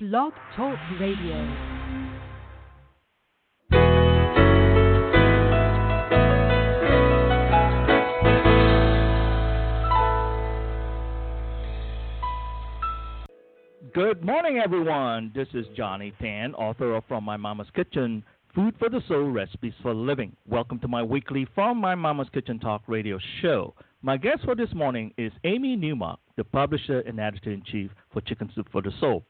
Blog Talk Radio. Good morning, everyone. This is Johnny Tan, author of From My Mama's Kitchen Food for the Soul Recipes for Living. Welcome to my weekly From My Mama's Kitchen Talk radio show. My guest for this morning is Amy Newmark, the publisher and editor in chief for Chicken Soup for the Soul.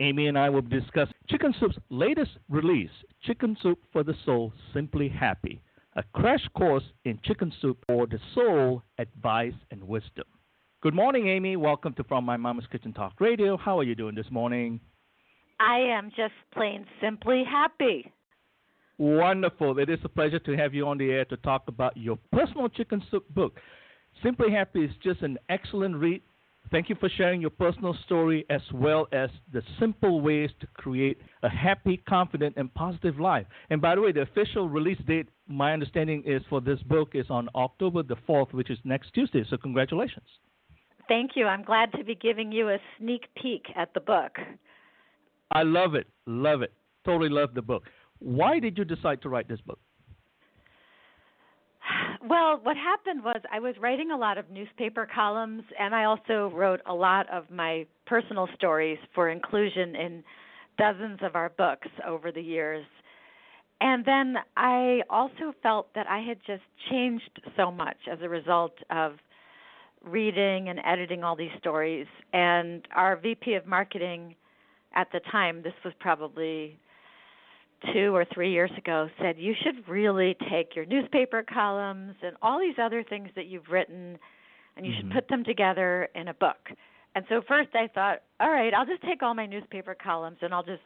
Amy and I will discuss Chicken Soup's latest release, Chicken Soup for the Soul Simply Happy, a crash course in chicken soup for the soul, advice, and wisdom. Good morning, Amy. Welcome to From My Mama's Kitchen Talk Radio. How are you doing this morning? I am just plain simply happy. Wonderful. It is a pleasure to have you on the air to talk about your personal chicken soup book. Simply Happy is just an excellent read Thank you for sharing your personal story as well as the simple ways to create a happy, confident, and positive life. And by the way, the official release date, my understanding is for this book is on October the 4th, which is next Tuesday. So congratulations. Thank you. I'm glad to be giving you a sneak peek at the book. I love it. Love it. Totally love the book. Why did you decide to write this book? Well, what happened was I was writing a lot of newspaper columns, and I also wrote a lot of my personal stories for inclusion in dozens of our books over the years. And then I also felt that I had just changed so much as a result of reading and editing all these stories. And our VP of marketing at the time, this was probably two or three years ago said you should really take your newspaper columns and all these other things that you've written and you mm-hmm. should put them together in a book. And so first I thought, all right, I'll just take all my newspaper columns and I'll just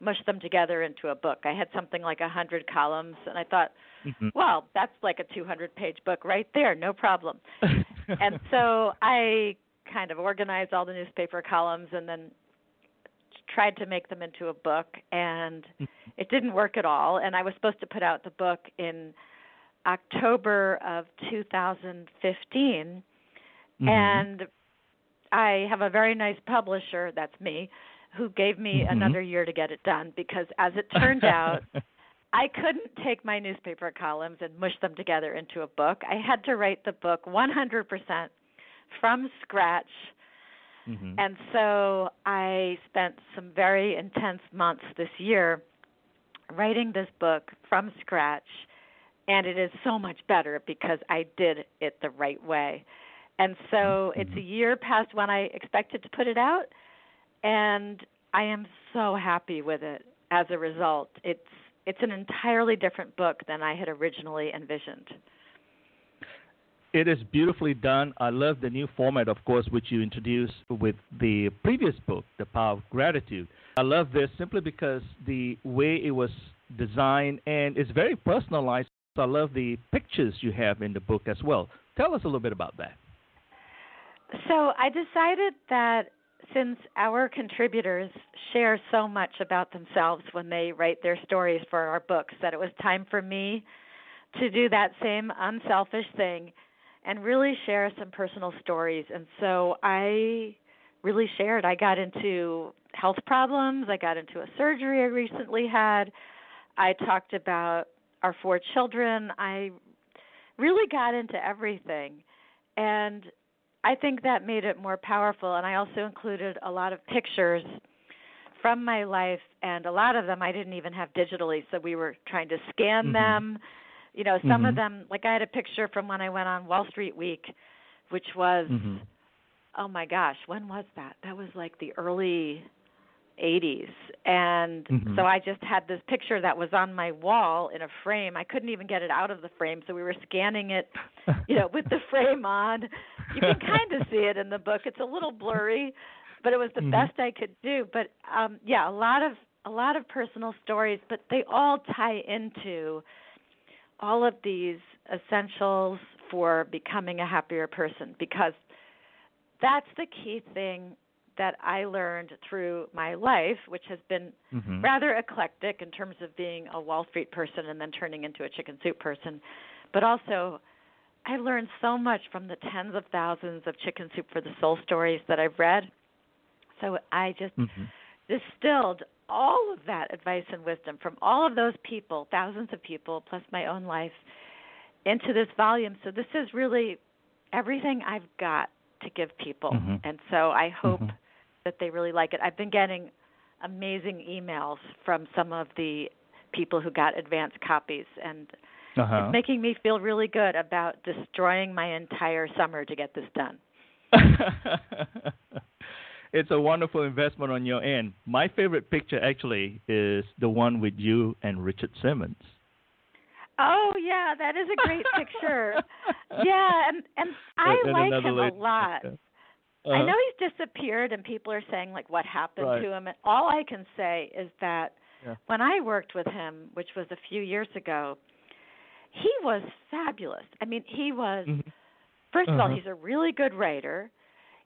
mush them together into a book. I had something like a hundred columns and I thought, mm-hmm. well, that's like a two hundred page book right there, no problem. and so I kind of organized all the newspaper columns and then tried to make them into a book and mm-hmm. it didn't work at all and I was supposed to put out the book in October of 2015 mm-hmm. and I have a very nice publisher that's me who gave me mm-hmm. another year to get it done because as it turned out I couldn't take my newspaper columns and mush them together into a book. I had to write the book 100% from scratch Mm-hmm. And so I spent some very intense months this year writing this book from scratch, and it is so much better because I did it the right way. And so mm-hmm. it's a year past when I expected to put it out, and I am so happy with it as a result. It's it's an entirely different book than I had originally envisioned. It is beautifully done. I love the new format, of course, which you introduced with the previous book, The Power of Gratitude. I love this simply because the way it was designed and it's very personalized. I love the pictures you have in the book as well. Tell us a little bit about that. So I decided that since our contributors share so much about themselves when they write their stories for our books, that it was time for me to do that same unselfish thing and really share some personal stories. And so I really shared. I got into health problems, I got into a surgery I recently had. I talked about our four children. I really got into everything. And I think that made it more powerful. And I also included a lot of pictures from my life, and a lot of them I didn't even have digitally. So we were trying to scan mm-hmm. them you know, some mm-hmm. of them like I had a picture from when I went on Wall Street Week, which was mm-hmm. oh my gosh, when was that? That was like the early 80s. And mm-hmm. so I just had this picture that was on my wall in a frame. I couldn't even get it out of the frame, so we were scanning it, you know, with the frame on. You can kind of see it in the book. It's a little blurry, but it was the mm-hmm. best I could do. But um yeah, a lot of a lot of personal stories, but they all tie into all of these essentials for becoming a happier person because that's the key thing that I learned through my life, which has been mm-hmm. rather eclectic in terms of being a Wall Street person and then turning into a chicken soup person. But also, I learned so much from the tens of thousands of chicken soup for the soul stories that I've read. So I just mm-hmm. distilled all of that advice and wisdom from all of those people, thousands of people, plus my own life, into this volume. So this is really everything I've got to give people. Mm-hmm. And so I hope Mhm. that they really like it. I've been getting amazing emails from some of the people who got advance copies and Uh-huh. it's making me feel really good about destroying my entire summer to get this done. it's a wonderful investment on your end. My favorite picture actually is the one with you and Richard Simmons. Oh yeah, that is a great picture. yeah, and and I And like him a lot. I Uh-huh. know he's disappeared, and people are saying like, "What happened Right. to him?" And all I can say is that Yeah. when I worked with him, which was a few years ago, he was fabulous. I mean, he was. Mhm. First of all, Uh-huh. he's a really good writer.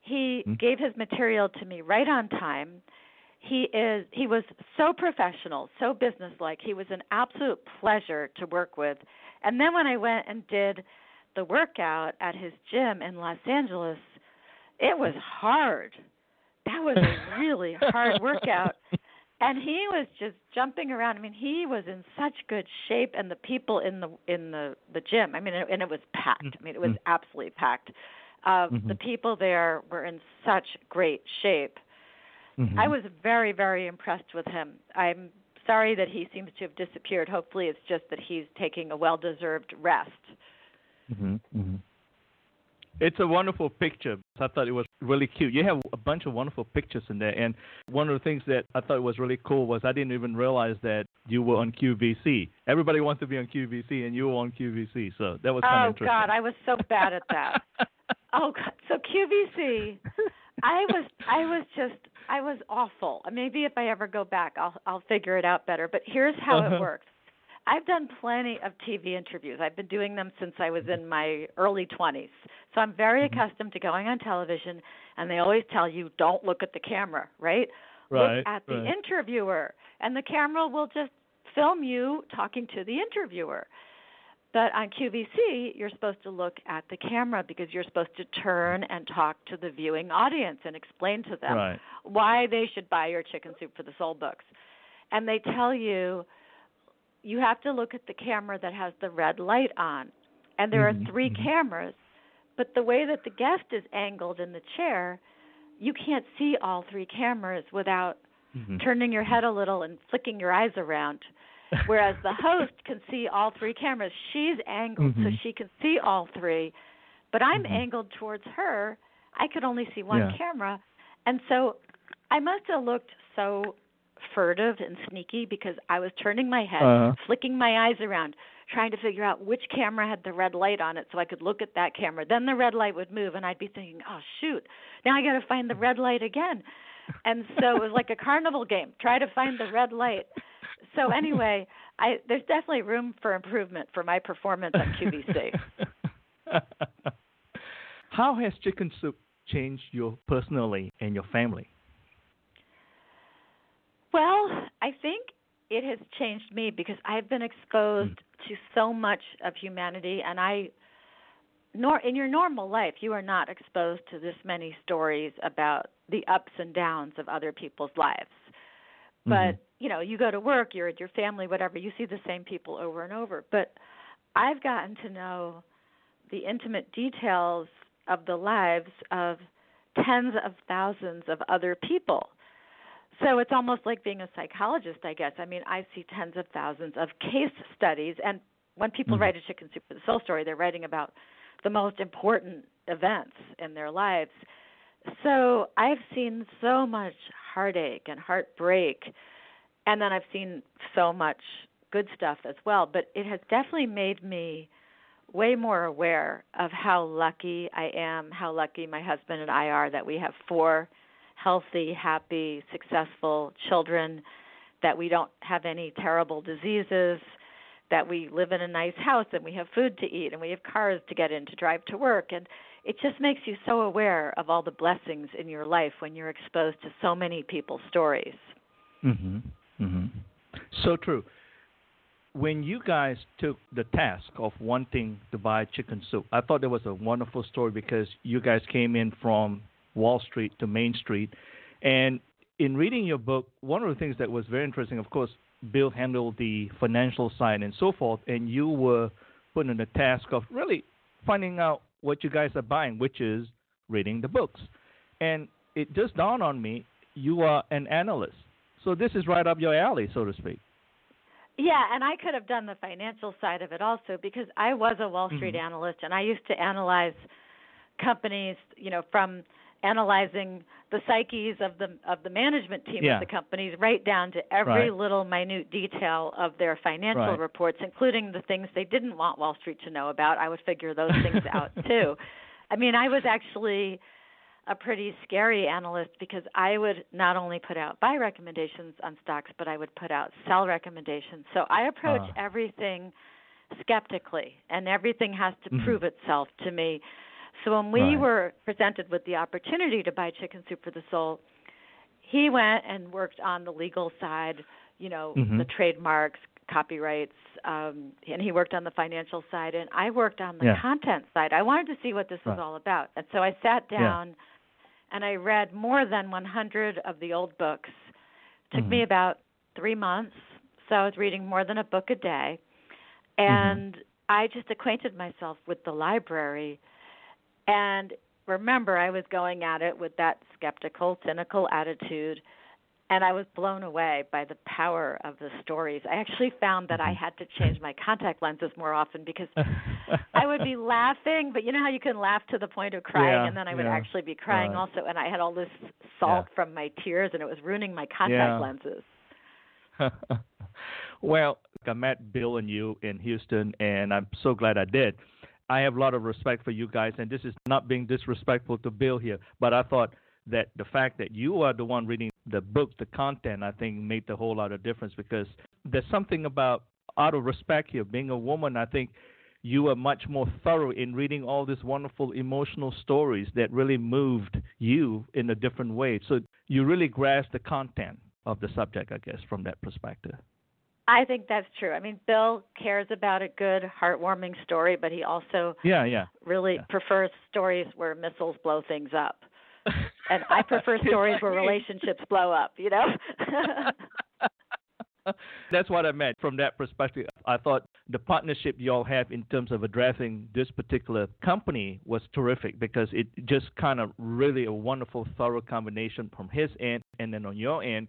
He Mhm. gave his material to me right on time. He is he was so professional, so businesslike. He was an absolute pleasure to work with. And then when I went and did the workout at his gym in Los Angeles, it was hard. That was a really hard workout. And he was just jumping around. I mean, he was in such good shape and the people in the in the the gym. I mean, and it was packed. I mean, it was Mhm. absolutely packed. Uh, Mhm. The people there were in such great shape. Mhm. I was very, very impressed with him. I'm sorry that he seems to have disappeared. Hopefully, it's just that he's taking a well-deserved rest. Mhm. Mhm. It's a wonderful picture. I thought it was really cute. You have a bunch of wonderful pictures in there, and one of the things that I thought was really cool was I didn't even realize that you were on QVC. Everybody wants to be on QVC, and you were on QVC, so that was kind of Oh interesting. God, I was so bad at that. oh God, so QVC, I was, I was just, I was awful. Maybe if I ever go back, I'll, I'll figure it out better. But here's how Uh-huh. it works. I've done plenty of TV interviews. I've been doing them since I was in my early 20s. So I'm very Mm-hmm. accustomed to going on television, and they always tell you don't look at the camera, right? right, Look at the right. interviewer, and the camera will just film you talking to the interviewer. But on QVC, you're supposed to look at the camera because you're supposed to turn and talk to the viewing audience and explain to them Right. why they should buy your Chicken Soup for the Soul books. And they tell you you have to look at the camera that has the red light on. And there Mhm, are 3 mhm. cameras, but the way that the guest is angled in the chair, you can't see all three cameras without Mhm. turning your head a little and flicking your eyes around. Whereas the host can see all three cameras. She's angled so Mhm. she can see all three, but I'm Mhm. angled towards her. I could only see one Yeah. camera. And so I must have looked so furtive and sneaky because I was turning my head, Uh-huh. flicking my eyes around, trying to figure out which camera had the red light on it so I could look at that camera. Then the red light would move and I'd be thinking, "Oh shoot. Now I got to find the red light again." And so it was like a carnival game. Try to find the red light. So anyway, I there's definitely room for improvement for my performance on QVC. How has chicken soup changed you personally and your family? Well, I think it has changed me because I've been exposed hmm. to so much of humanity and I nor in your normal life you are not exposed to this many stories about the ups and downs of other people's lives. But, Mhm. you know, you go to work, you're at your family, whatever, you see the same people over and over. But I've gotten to know the intimate details of the lives of tens of thousands of other people. So it's almost like being a psychologist, I guess. I mean, I see tens of thousands of case studies, and when people Mhm. write a Chicken Soup for the Soul story, they're writing about the most important events in their lives. So I've seen so much heartache and heartbreak, and then I've seen so much good stuff as well. But it has definitely made me way more aware of how lucky I am, how lucky my husband and I are that we have four healthy, happy, successful children, that we don't have any terrible diseases, that we live in a nice house and we have food to eat and we have cars to get in to drive to work and it just makes you so aware of all the blessings in your life when you're exposed to so many people's stories. Mhm. Mhm. So true. When you guys took the task of wanting to buy chicken soup, I thought that was a wonderful story because you guys came in from Wall Street to Main Street, and in reading your book, one of the things that was very interesting, of course, Bill handled the financial side and so forth, and you were put in the task of really finding out what you guys are buying, which is reading the books. And it just dawned on me, you are an analyst. So this is right up your alley, so to speak. Yeah, and I could have done the financial side of it also because I was a Wall Street mm-hmm. analyst and I used to analyze companies, you know, from analyzing the psyches of the of the management team yeah. of the companies right down to every right. little minute detail of their financial right. reports including the things they didn't want Wall Street to know about. I would figure those things out too. I mean, I was actually a pretty scary analyst because I would not only put out buy recommendations on stocks, but I would put out sell recommendations. So I approach uh. everything skeptically, and everything has to mm-hmm. prove itself to me. So when we right. were presented with the opportunity to buy Chicken Soup for the Soul, he went and worked on the legal side, you know, mm-hmm. the trademarks, copyrights, um, and he worked on the financial side, and I worked on the yeah. content side. I wanted to see what this was all about, and so I sat down. Yeah and I read more than 100 of the old books. It took mm-hmm. me about three months, so I was reading more than a book a day, mm-hmm. and mm-hmm. I just acquainted myself with the library. And remember, I was going at it with that skeptical, cynical attitude and I was blown away by the power of the stories. I actually found that I mm-hmm. had to change my contact lenses more often because I would be laughing, but you know how you can laugh to the point of crying, yeah, and then I would yeah. actually be crying right. also, and I had all this salt yeah. from my tears, and it was ruining my contact lenses. well, I met Bill and you in Houston, and I'm so glad I did. I have a lot of respect for you guys, and this is not being disrespectful to Bill here, but I thought that the fact that you are the one reading the book, the content, I think made the whole lot of difference because there's something about out of respect here, being a woman, I think you are much more thorough in reading all these wonderful emotional stories that really moved you in a different way. So you really grasp the content of the subject, I guess, from that perspective. I think that's true. I mean, Bill cares about a good, heartwarming story, but he also yeah, yeah, really yeah. prefers stories where missiles blow things up and I prefer stories where relationships blow up. You know. That's what I meant from that perspective. I thought the partnership you all have in terms of addressing this particular company was terrific because it just kind of really a wonderful, thorough combination from his end and then on your end.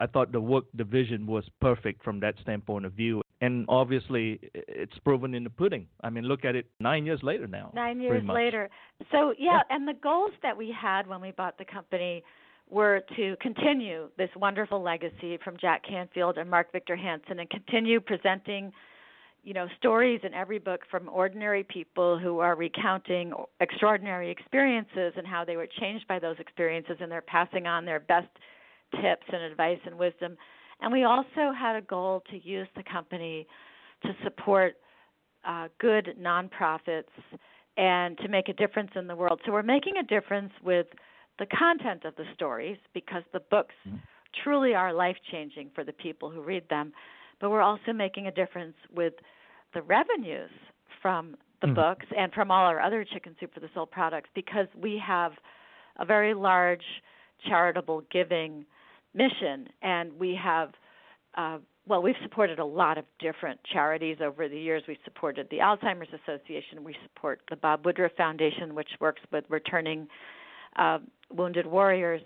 I thought the work division was perfect from that standpoint of view. And obviously, it's proven in the pudding. I mean, look at it nine years later now. Nine years later. So, yeah, and the goals that we had when we bought the company were to continue this wonderful legacy from Jack Canfield and Mark Victor Hansen and continue presenting you know stories in every book from ordinary people who are recounting extraordinary experiences and how they were changed by those experiences and they're passing on their best tips and advice and wisdom and we also had a goal to use the company to support uh, good nonprofits and to make a difference in the world. So we're making a difference with the content of the stories because the books mm-hmm. truly are life changing for the people who read them. But we're also making a difference with the revenues from the mm-hmm. books and from all our other Chicken Soup for the Soul products because we have a very large charitable giving mission, and we have. Uh, well, we've supported a lot of different charities over the years. We supported the Alzheimer's Association. We support the Bob Woodruff Foundation, which works with returning uh, wounded warriors.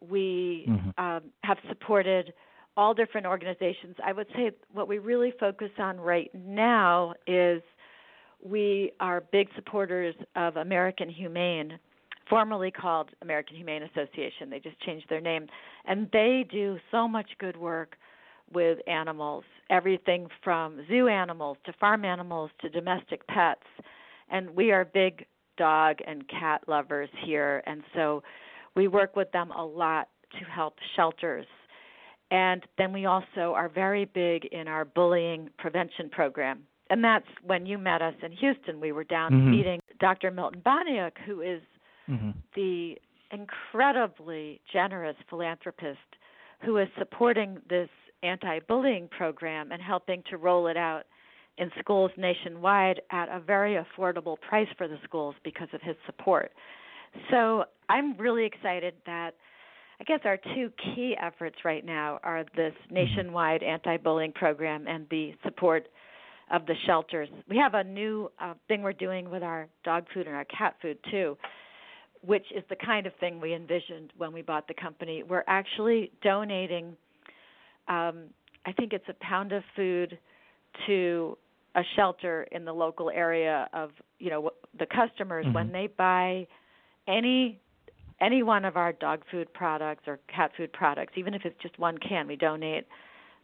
We mm-hmm. uh, have supported all different organizations. I would say what we really focus on right now is we are big supporters of American Humane, formerly called American Humane Association. They just changed their name. And they do so much good work with animals, everything from zoo animals to farm animals to domestic pets. And we are big dog and cat lovers here. And so we work with them a lot to help shelters. And then we also are very big in our bullying prevention program. And that's when you met us in Houston. We were down mm-hmm. meeting Dr. Milton Boniuk, who is mm-hmm. the incredibly generous philanthropist who is supporting this anti bullying program and helping to roll it out in schools nationwide at a very affordable price for the schools because of his support. So I'm really excited that I guess our two key efforts right now are this mm-hmm. nationwide anti-bullying program and the support of the shelters. We have a new uh, thing we're doing with our dog food and our cat food too, which is the kind of thing we envisioned when we bought the company. We're actually donating, um, I think it's a pound of food to a shelter in the local area of you know the customers mm-hmm. when they buy any any one of our dog food products or cat food products even if it's just one can we donate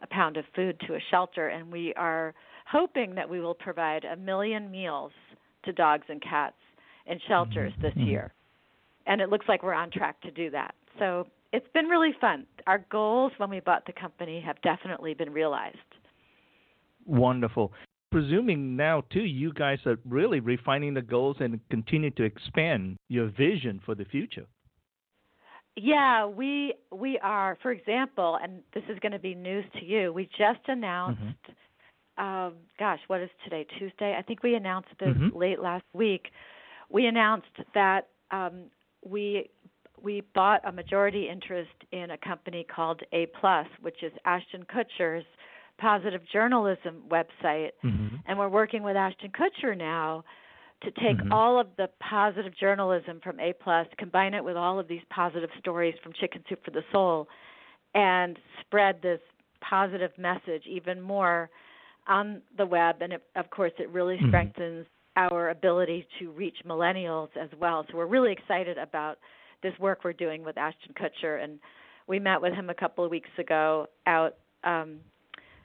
a pound of food to a shelter and we are hoping that we will provide a million meals to dogs and cats in shelters mm-hmm. this mm-hmm. year and it looks like we're on track to do that. So it's been really fun. Our goals when we bought the company have definitely been realized. Wonderful. Presuming now too you guys are really refining the goals and continue to expand your vision for the future. Yeah we we are for example and this is going to be news to you we just announced mm-hmm. um, gosh what is today tuesday? I think we announced this mm-hmm. late last week. We announced that um, we we bought a majority interest in a company called a plus which is ashton kutcher's positive journalism website, mm-hmm. and we're working with Ashton Kutcher now to take mm-hmm. all of the positive journalism from A plus, combine it with all of these positive stories from Chicken Soup for the Soul, and spread this positive message even more on the web. And it, of course, it really mm-hmm. strengthens our ability to reach millennials as well. So we're really excited about this work we're doing with Ashton Kutcher, and we met with him a couple of weeks ago out um,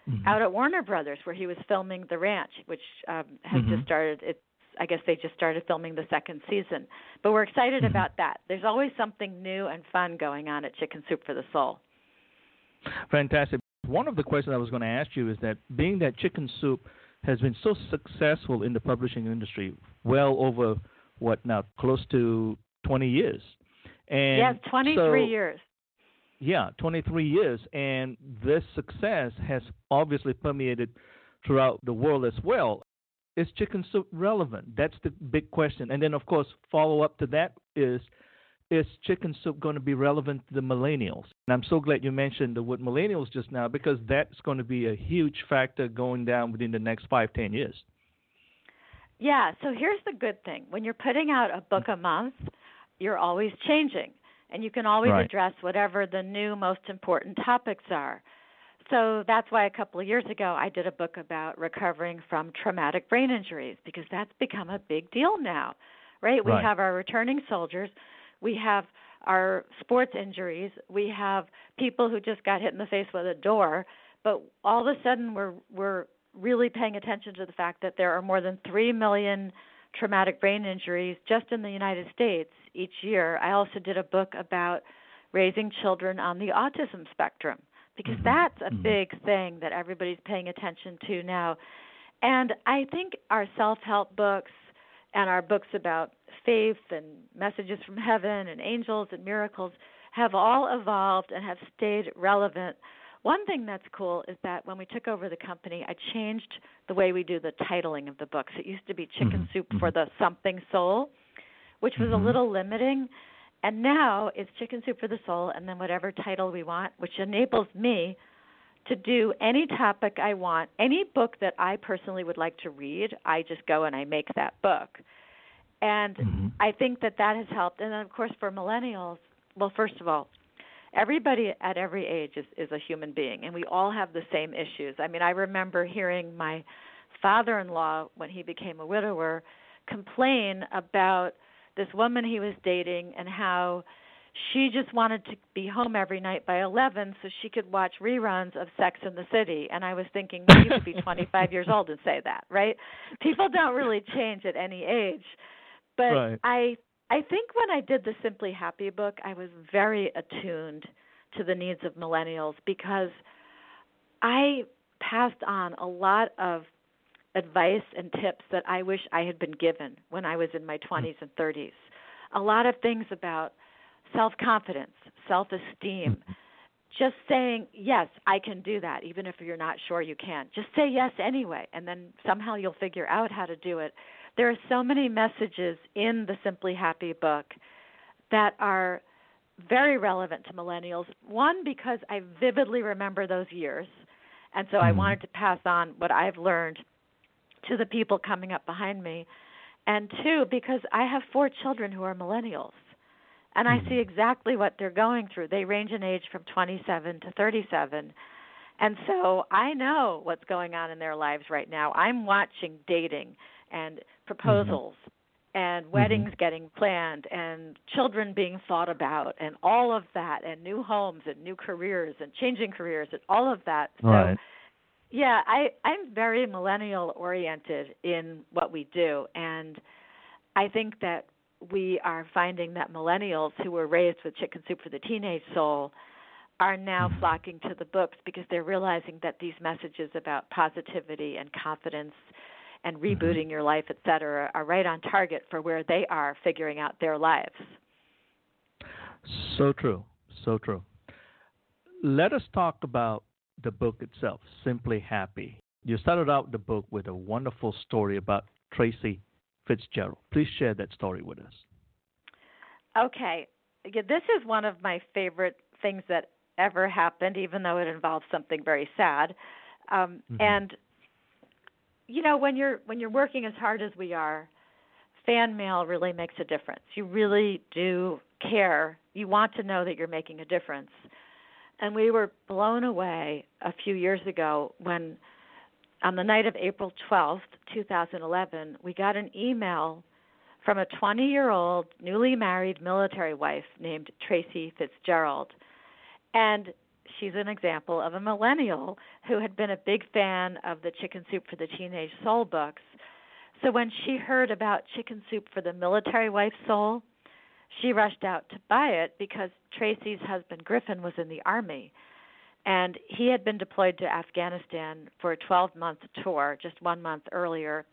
mm-hmm. out at Warner Brothers where he was filming The Ranch, which um, has mm-hmm. just started. It's I guess they just started filming the second season. But we're excited mm-hmm. about that. There's always something new and fun going on at Chicken Soup for the Soul. Fantastic. One of the questions I was going to ask you is that being that Chicken Soup has been so successful in the publishing industry, well over what now, close to 20 years. And yes, 23 so, years. Yeah, 23 years, and this success has obviously permeated throughout the world as well. Is chicken soup relevant? That's the big question. And then, of course, follow up to that is is chicken soup going to be relevant to the millennials? And I'm so glad you mentioned the word millennials just now because that's going to be a huge factor going down within the next five, ten years. Yeah, so here's the good thing. When you're putting out a book a month, you're always changing and you can always right. address whatever the new most important topics are. So that's why a couple of years ago I did a book about recovering from traumatic brain injuries because that's become a big deal now. Right? We right. have our returning soldiers, we have our sports injuries, we have people who just got hit in the face with a door, but all of a sudden we're we're really paying attention to the fact that there are more than 3 million traumatic brain injuries just in the United States each year. I also did a book about raising children on the autism spectrum because mm-hmm. that's a mm-hmm. big thing that everybody's paying attention to now. And I think our self help books and our books about faith and messages from heaven and angels and miracles have all evolved and have stayed relevant one thing that's cool is that when we took over the company, I changed the way we do the titling of the books. It used to be Chicken mm-hmm. Soup for mm-hmm. the Something Soul, which was mm-hmm. a little limiting. And now it's Chicken Soup for the Soul and then whatever title we want, which enables me to do any topic I want. Any book that I personally would like to read, I just go and I make that book. And mm-hmm. I think that that has helped. And then, of course, for millennials, well, first of all, everybody at every age is is a human being and we all have the same issues i mean i remember hearing my father-in-law when he became a widower complain about this woman he was dating and how she just wanted to be home every night by 11 so she could watch reruns of Sex in the City and I was thinking well, you could be 25 years old and say that right people don't really change at any age but right. I I think when I did the Simply Happy book, I was very attuned to the needs of millennials because I passed on a lot of advice and tips that I wish I had been given when I was in my hmm. 20s and 30s. A lot of things about self confidence, self esteem, mm-hmm. just saying, yes, I can do that, even if you're not sure you can. Just say yes anyway, and then somehow you'll figure out how to do it there are so many messages in the Simply Happy book that are very relevant to millennials. One, because I vividly remember those years, and so mm-hmm. I wanted to pass on what I've learned to the people coming up behind me. And two, because I have four children who are millennials. And mm-hmm. I see exactly what they're going through. They range in age from 27 to 37. And so I know what's going on in their lives right now. I'm watching dating and proposals mm-hmm. and mm-hmm. weddings mm-hmm. getting planned and children being thought about and all of that and new homes and new careers and changing careers and all of that. Right. So yeah, I I'm very millennial oriented in what we do and I think that we are finding that millennials who were raised with chicken soup for the teenage soul are now mm-hmm. flocking to the books because they're realizing that these messages about positivity and confidence and mm-hmm. rebooting mm-hmm. your life, et cetera, are right on target for where they are figuring out their lives. So true. So true. Let us talk about the book itself, Simply Happy. You started out the book with a wonderful story about Tracy Fitzgerald. Please share that story with us. Okay. This is one of my favorite things that ever happened, even though it involves something very sad. Um, mm-hmm. And you know, when you're when you're working as hard as we are, fan mail really makes a difference. You really do care. You want to know that you're making a difference. And we were blown away a few years ago when on the night of April 12th, 2011, we got an email from a 20 year old newly married military wife named Tracy Fitzgerald. And she's an example of a millennial who had been a big fan of the Chicken Soup for the Teenage Soul books. So when she heard about Chicken Soup for the Military Wife Soul, she rushed out to buy it because Tracy's husband Griffin was in the army and he had been deployed to Afghanistan for a 12 month tour just 1 month earlier.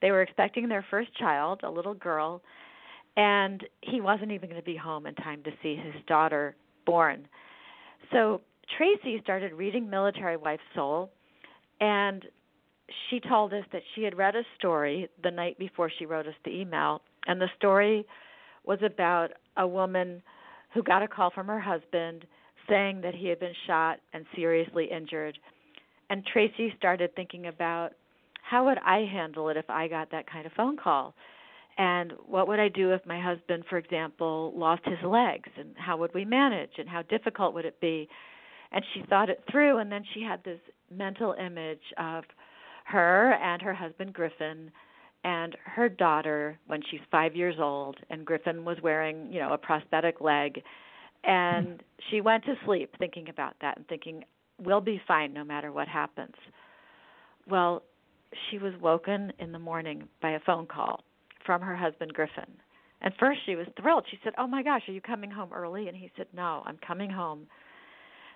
They were expecting their first child, a little girl, and he wasn't even going to be home in time to see his daughter born. So Tracy started reading Military Wife Soul, and she told us that she had read a story the night before she wrote us the email, and the story was about a woman who got a call from her husband saying that he had been shot and seriously injured. And Tracy started thinking about how would I handle it if I got that kind of phone call? And what would I do if my husband, for example, lost his legs? And how would we manage? And how difficult would it be? And she thought it through, and then she had this mental image of her and her husband, Griffin, and her daughter when she's five years old. And Griffin was wearing, you know, a prosthetic leg. And she went to sleep thinking about that and thinking, we'll be fine no matter what happens. Well, she was woken in the morning by a phone call from her husband Griffin. And first she was thrilled. She said, "Oh my gosh, are you coming home early?" And he said, "No, I'm coming home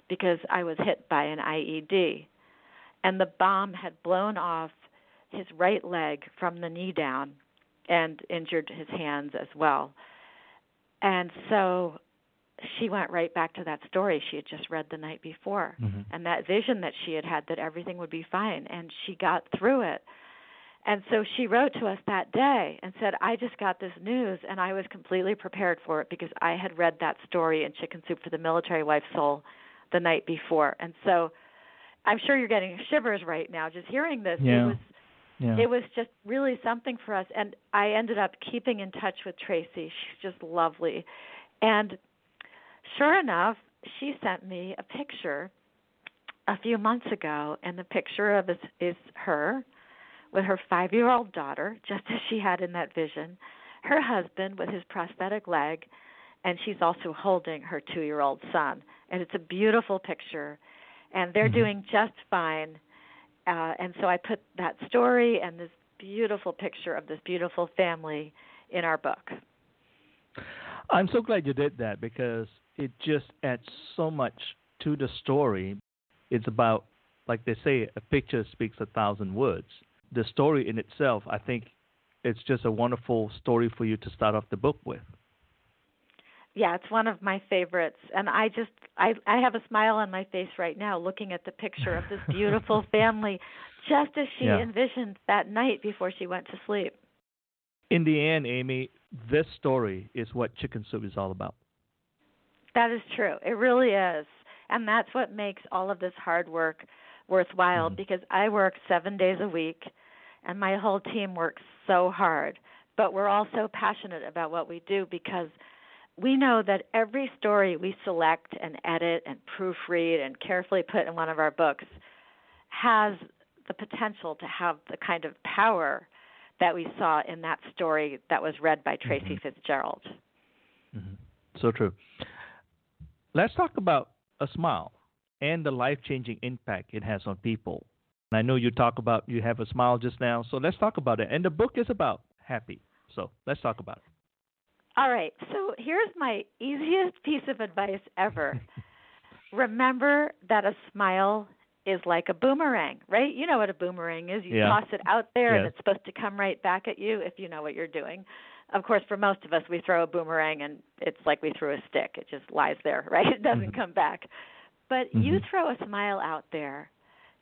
because I was hit by an IED." And the bomb had blown off his right leg from the knee down and injured his hands as well. And so she went right back to that story she had just read the night before mm-hmm. and that vision that she had had that everything would be fine and she got through it and so she wrote to us that day and said i just got this news and i was completely prepared for it because i had read that story in chicken soup for the military wife soul the night before and so i'm sure you're getting shivers right now just hearing this yeah. it was yeah. it was just really something for us and i ended up keeping in touch with tracy she's just lovely and sure enough, she sent me a picture a few months ago, and the picture of is, is her with her five year old daughter, just as she had in that vision, her husband with his prosthetic leg, and she's also holding her two year old son. And it's a beautiful picture, and they're mm-hmm. doing just fine. Uh, and so I put that story and this beautiful picture of this beautiful family in our book. I'm so glad you did that because it just adds so much to the story. It's about, like they say, a picture speaks a thousand words. The story in itself, I think, it's just a wonderful story for you to start off the book with. Yeah, it's one of my favorites, and I just I I have a smile on my face right now looking at the picture of this beautiful family, just as she yeah. envisioned that night before she went to sleep. In the end, Amy, this story is what Chicken Soup is all about. That is true. It really is. And that's what makes all of this hard work worthwhile Mhm. because I work 7 days a week and my whole team works so hard. But we're all so passionate about what we do because we know that every story we select and edit and proofread and carefully put in one of our books has the potential to have the kind of power that we saw in that story that was read by Tracy Mhm. Fitzgerald. hmm So true. Let's talk about a smile and the life changing impact it has on people. And I know you talk about you have a smile just now, so let's talk about it. And the book is about happy. So let's talk about it. All right, so here's my easiest piece of advice ever. Remember that a smile is like a boomerang, right? You know what a boomerang is. You Yeah. toss it out there and it's supposed to come right back at you if you know what you're doing. Of course, for most of us, we throw a boomerang and it's like we threw a stick. It just lies there, right? It doesn't Mhm. come back. But you Mhm. throw a smile out there.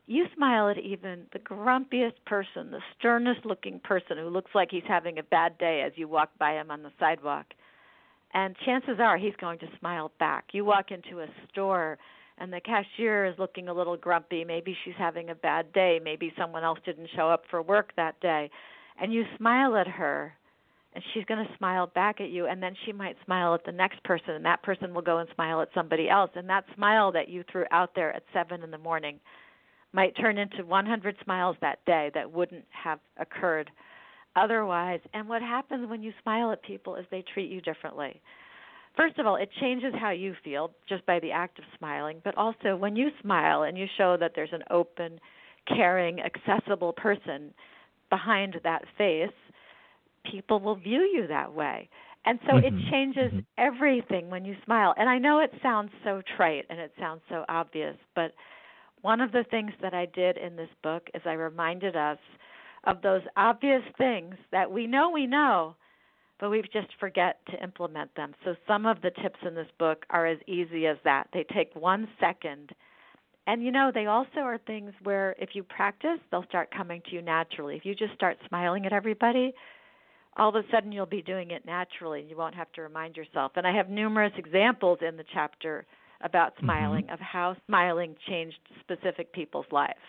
You smile at even the grumpiest person, the sternest looking person who looks like he's having a bad day as you walk by him on the sidewalk. And chances are he's going to smile back. You walk into a store and the cashier is looking a little grumpy. Maybe she's having a bad day. Maybe someone else didn't show up for work that day. And you smile at her and she's going to smile back at you and then she might smile at the next person and that person will go and smile at somebody else and that smile that you threw out there at 7 in the morning might turn into 100 smiles that day that wouldn't have occurred otherwise. And what happens when you smile at people is they treat you differently. First of all, it changes how you feel just by the act of smiling, but also when you smile and you show that there's an open, caring, accessible person behind that face, people will view you that way. And so Mhm. it changes Mhm. everything when you smile. And I know it sounds so trite and it sounds so obvious, but one of the things that I did in this book is I reminded us of those obvious things that we know we know, but we just forget to implement them. So some of the tips in this book are as easy as that. They take one second. And you know, they also are things where if you practice, they'll start coming to you naturally. If you just start smiling at everybody, all of a sudden you'll be doing it naturally. You won't have to remind yourself. And I have numerous examples in the chapter about Mhm. smiling, of how smiling changed specific people's lives.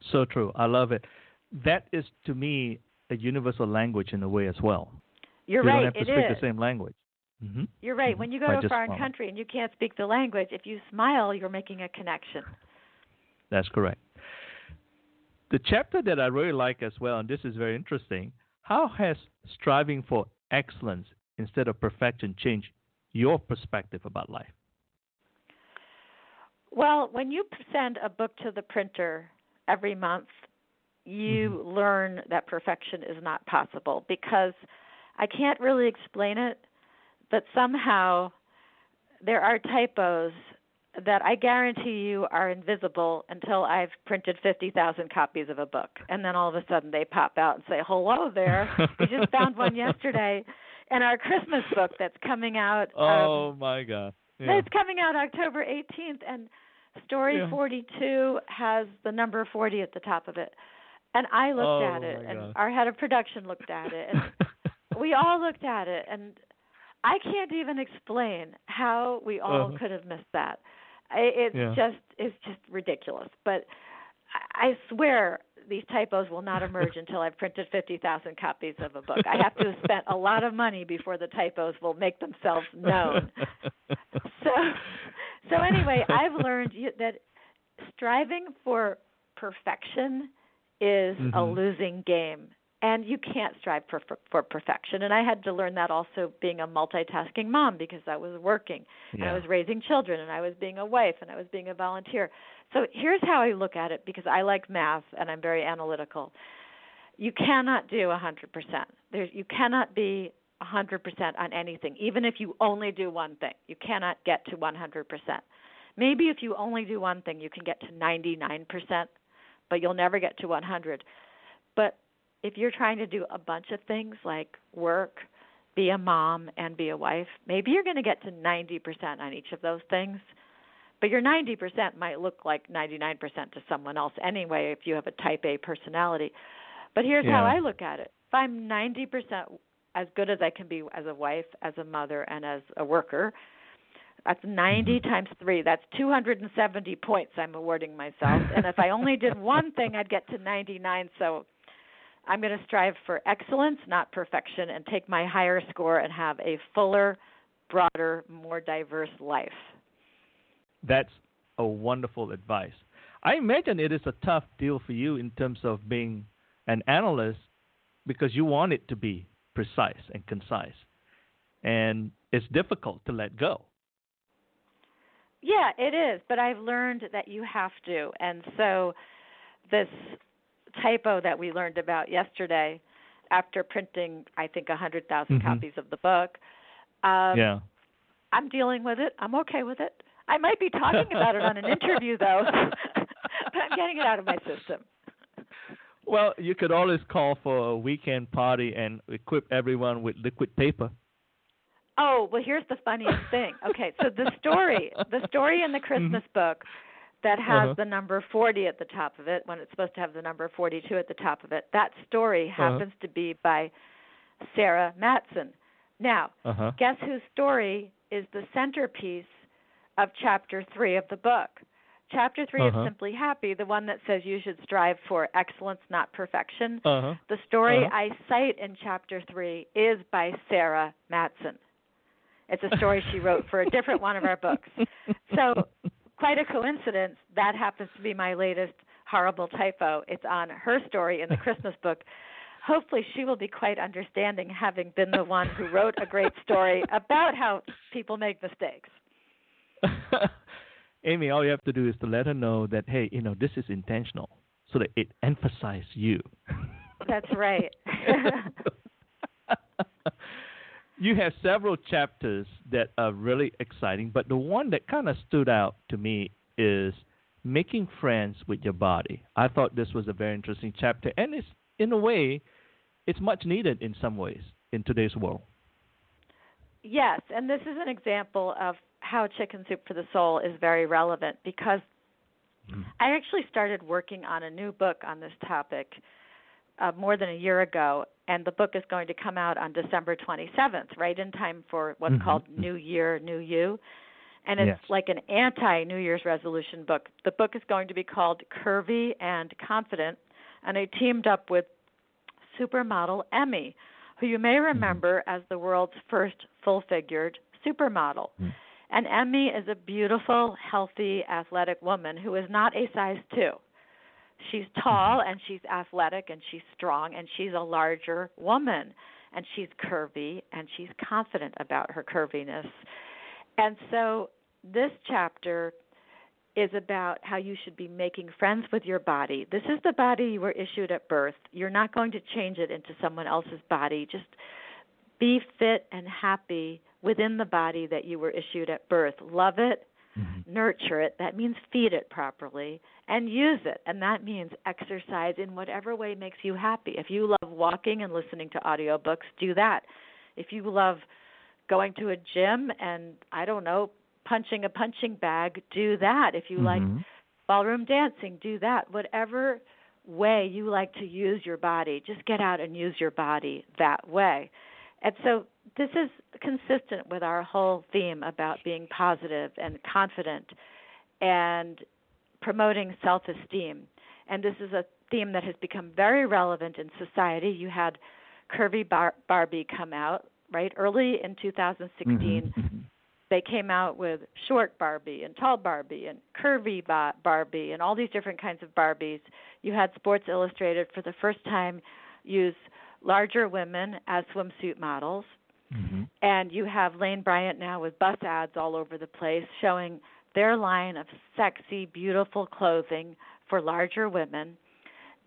So true. I love it. That is to me a universal language in a way as well. You're you right, don't have to speak is. the same language. hmm You're right. When you go By to a foreign country and you can't speak the language, if you smile, you're making a connection. That's correct. The chapter that I really like as well, and this is very interesting, how has striving for excellence instead of perfection changed your perspective about life? Well, when you send a book to the printer every month, you learn that perfection is not possible because I can't really explain it, but somehow there are typos that I guarantee you are invisible until I've printed 50,000 copies of a book. And then all of a sudden they pop out and say, "Hello there. we just found one yesterday." And our Christmas book that's coming out um, oh my God! Yeah. It's coming out October 18th, and story Yeah. 42 has the number 40 at the top of it. And I looked Oh, at it, and God. our head of production looked at it, and we all looked at it, and I can't even explain how we all Uh-huh. could have missed that. It's Yeah. just it's just ridiculous. But I, swear these typos will not emerge until I've printed 50,000 copies of a book. I have to have spent a lot of money before the typos will make themselves known. So, so anyway, I've learned that striving for perfection is a Mhm. losing game, and you can't strive for, for for perfection. And I had to learn that also being a multitasking mom because I was working, and I was raising children, and I was being a wife, and I was being a volunteer. So here's how I look at it because I like math and I'm very analytical. You cannot do a 100%. There's you cannot be a 100% on anything, even if you only do one thing. You cannot get to 100%. Maybe if you only do one thing, you can get to 99%, but you'll never get to 100. But if you're trying to do a bunch of things like work, be a mom, and be a wife, maybe you're going to get to 90% on each of those things. But your 90% might look like 99% to someone else anyway if you have a type A personality. But here's how I look at it. If I'm 90% as good as I can be as a wife, as a mother, and as a worker, That's 90 Mm-hmm. times 3. That's 270 points I'm awarding myself. and if I only did one thing, I'd get to 99. So I'm going to strive for excellence, not perfection, and take my higher score and have a fuller, broader, more diverse life. That's a wonderful advice. I imagine it is a tough deal for you in terms of being an analyst because you want it to be precise and concise. And it's difficult to let go. Yeah, it is, but I've learned that you have to. And so this typo that we learned about yesterday after printing I think a 100,000 Mhm. copies of the book. Um yeah. I'm dealing with it. I'm okay with it. I might be talking about it on an interview though. but I'm getting it out of my system. Well, you could always call for a weekend party and equip everyone with liquid paper. Oh, well here's the funniest thing. Okay, so the story, the story in the Christmas book that has Mm-hmm. Uh-huh. the number 40 at the top of it when it's supposed to have the number 42 at the top of it. That story Uh-huh. happens to be by Sarah Matson. Now, Uh-huh. guess whose story is the centerpiece of chapter 3 of the book? Chapter 3 Uh-huh. of Simply Happy, the one that says you should strive for excellence, not perfection. Uh-huh. The story Uh-huh. I cite in chapter 3 is by Sarah Matson. It's a story she wrote for a different one of our books. So, quite a coincidence, that happens to be my latest horrible typo. It's on her story in the Christmas book. Hopefully, she will be quite understanding, having been the one who wrote a great story about how people make mistakes. Amy, all you have to do is to let her know that hey, you know, this is intentional, so that it emphasizes you. That's right. you have several chapters that are really exciting, but the one that kind of stood out to me is making friends with your body. I thought this was a very interesting chapter, and it's in a way, it's much needed in some ways in today's world. Yes, and this is an example of how Chicken Soup for the Soul is very relevant because mm-hmm. I actually started working on a new book on this topic uh, more than a year ago, and the book is going to come out on December 27th, right in time for what's Mhm, called. New Year, New You. And it's Yes. like an anti New Year's resolution book. The book is going to be called Curvy and Confident, and I teamed up with supermodel Emme, who you may remember as the world's first full figured supermodel. Mm. And Emme is a beautiful, healthy, athletic woman who is not a size two. She's tall and she's athletic and she's strong and she's a larger woman and she's curvy and she's confident about her curviness. And so this chapter is about how you should be making friends with your body. This is the body you were issued at birth. You're not going to change it into someone else's body. Just be fit and happy within the body that you were issued at birth. Love it, mm-hmm. nurture it. That means feed it properly and use it. And that means exercise in whatever way makes you happy. If you love walking and listening to audiobooks, do that. If you love going to a gym and I don't know, punching a punching bag, do that. If you like Mhm. ballroom dancing, do that. Whatever way you like to use your body, just get out and use your body that way. And so this is consistent with our whole theme about being positive and confident and promoting self esteem. And this is a theme that has become very relevant in society. You had Curvy Bar- Barbie come out, right? Early in 2016, Mhm. they came out with short Barbie and tall Barbie and curvy ba- Barbie and all these different kinds of Barbies. You had Sports Illustrated for the first time use larger women as swimsuit models. Mhm. And you have Lane Bryant now with bus ads all over the place showing their line of sexy, beautiful clothing for larger women.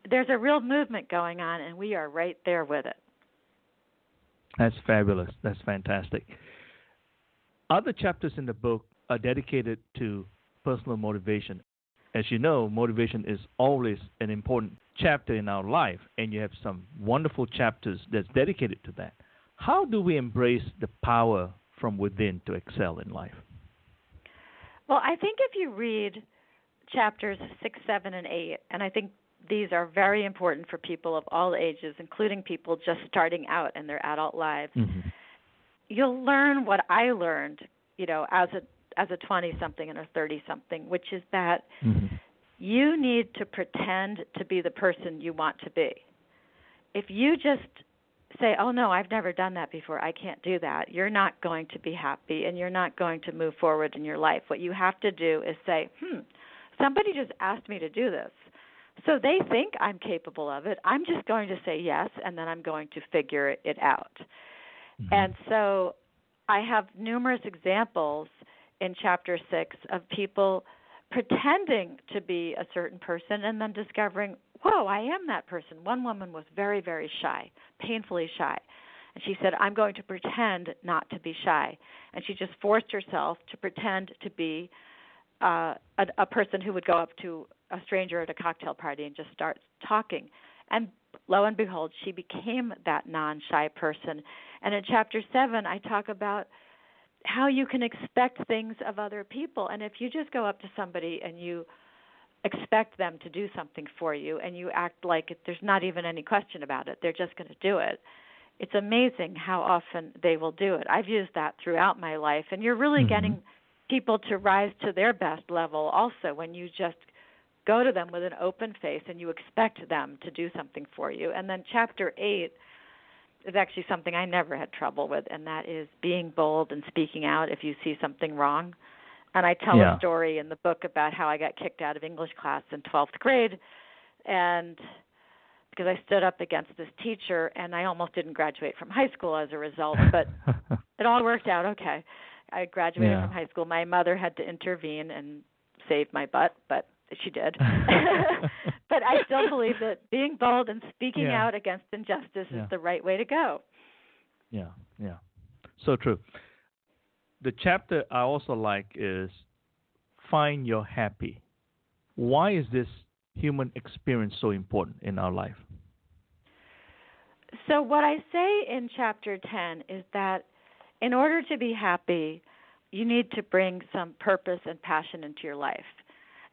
There's a real movement going on, and we are right there with it. That's fabulous. That's fantastic. Other chapters in the book are dedicated to personal motivation. As you know, motivation is always an important chapter in our life, and you have some wonderful chapters that's dedicated to that. How do we embrace the power from within to excel in life? Well, I think if you read chapters 6, 7, and 8, and I think these are very important for people of all ages, including people just starting out in their adult lives, Mm-hmm. you'll learn what I learned, you know, as a as a 20 something and a 30 something, which is that Mm-hmm. you need to pretend to be the person you want to be. If you just say, "Oh no, I've never done that before. I can't do that." You're not going to be happy and you're not going to move forward in your life. What you have to do is say, "Hmm, somebody just asked me to do this." So they think I'm capable of it. I'm just going to say yes and then I'm going to figure it out. Mm-hmm. And so I have numerous examples in chapter 6 of people pretending to be a certain person and then discovering, whoa, I am that person. One woman was very, very shy, painfully shy. And she said, I'm going to pretend not to be shy. And she just forced herself to pretend to be uh, a, a person who would go up to a stranger at a cocktail party and just start talking. And lo and behold, she became that non shy person. And in chapter 7, I talk about how you can expect things of other people. And if you just go up to somebody and you expect them to do something for you and you act like it, there's not even any question about it, they're just going to do it. It's amazing how often they will do it. I've used that throughout my life. And you're really Mhm. getting people to rise to their best level also when you just go to them with an open face and you expect them to do something for you. And then chapter 8 is actually something I never had trouble with, and that is being bold and speaking out if you see something wrong. And I tell Yeah. a story in the book about how I got kicked out of English class in 12th grade, and because I stood up against this teacher, and I almost didn't graduate from high school as a result, but it all worked out okay. I graduated Yeah. from high school. My mother had to intervene and save my butt, but she did. but I still believe that being bold and speaking Yeah. out against injustice Yeah. is the right way to go. Yeah, yeah. So true. The chapter I also like is Find Your Happy. Why is this human experience so important in our life? So, what I say in chapter 10 is that in order to be happy, you need to bring some purpose and passion into your life.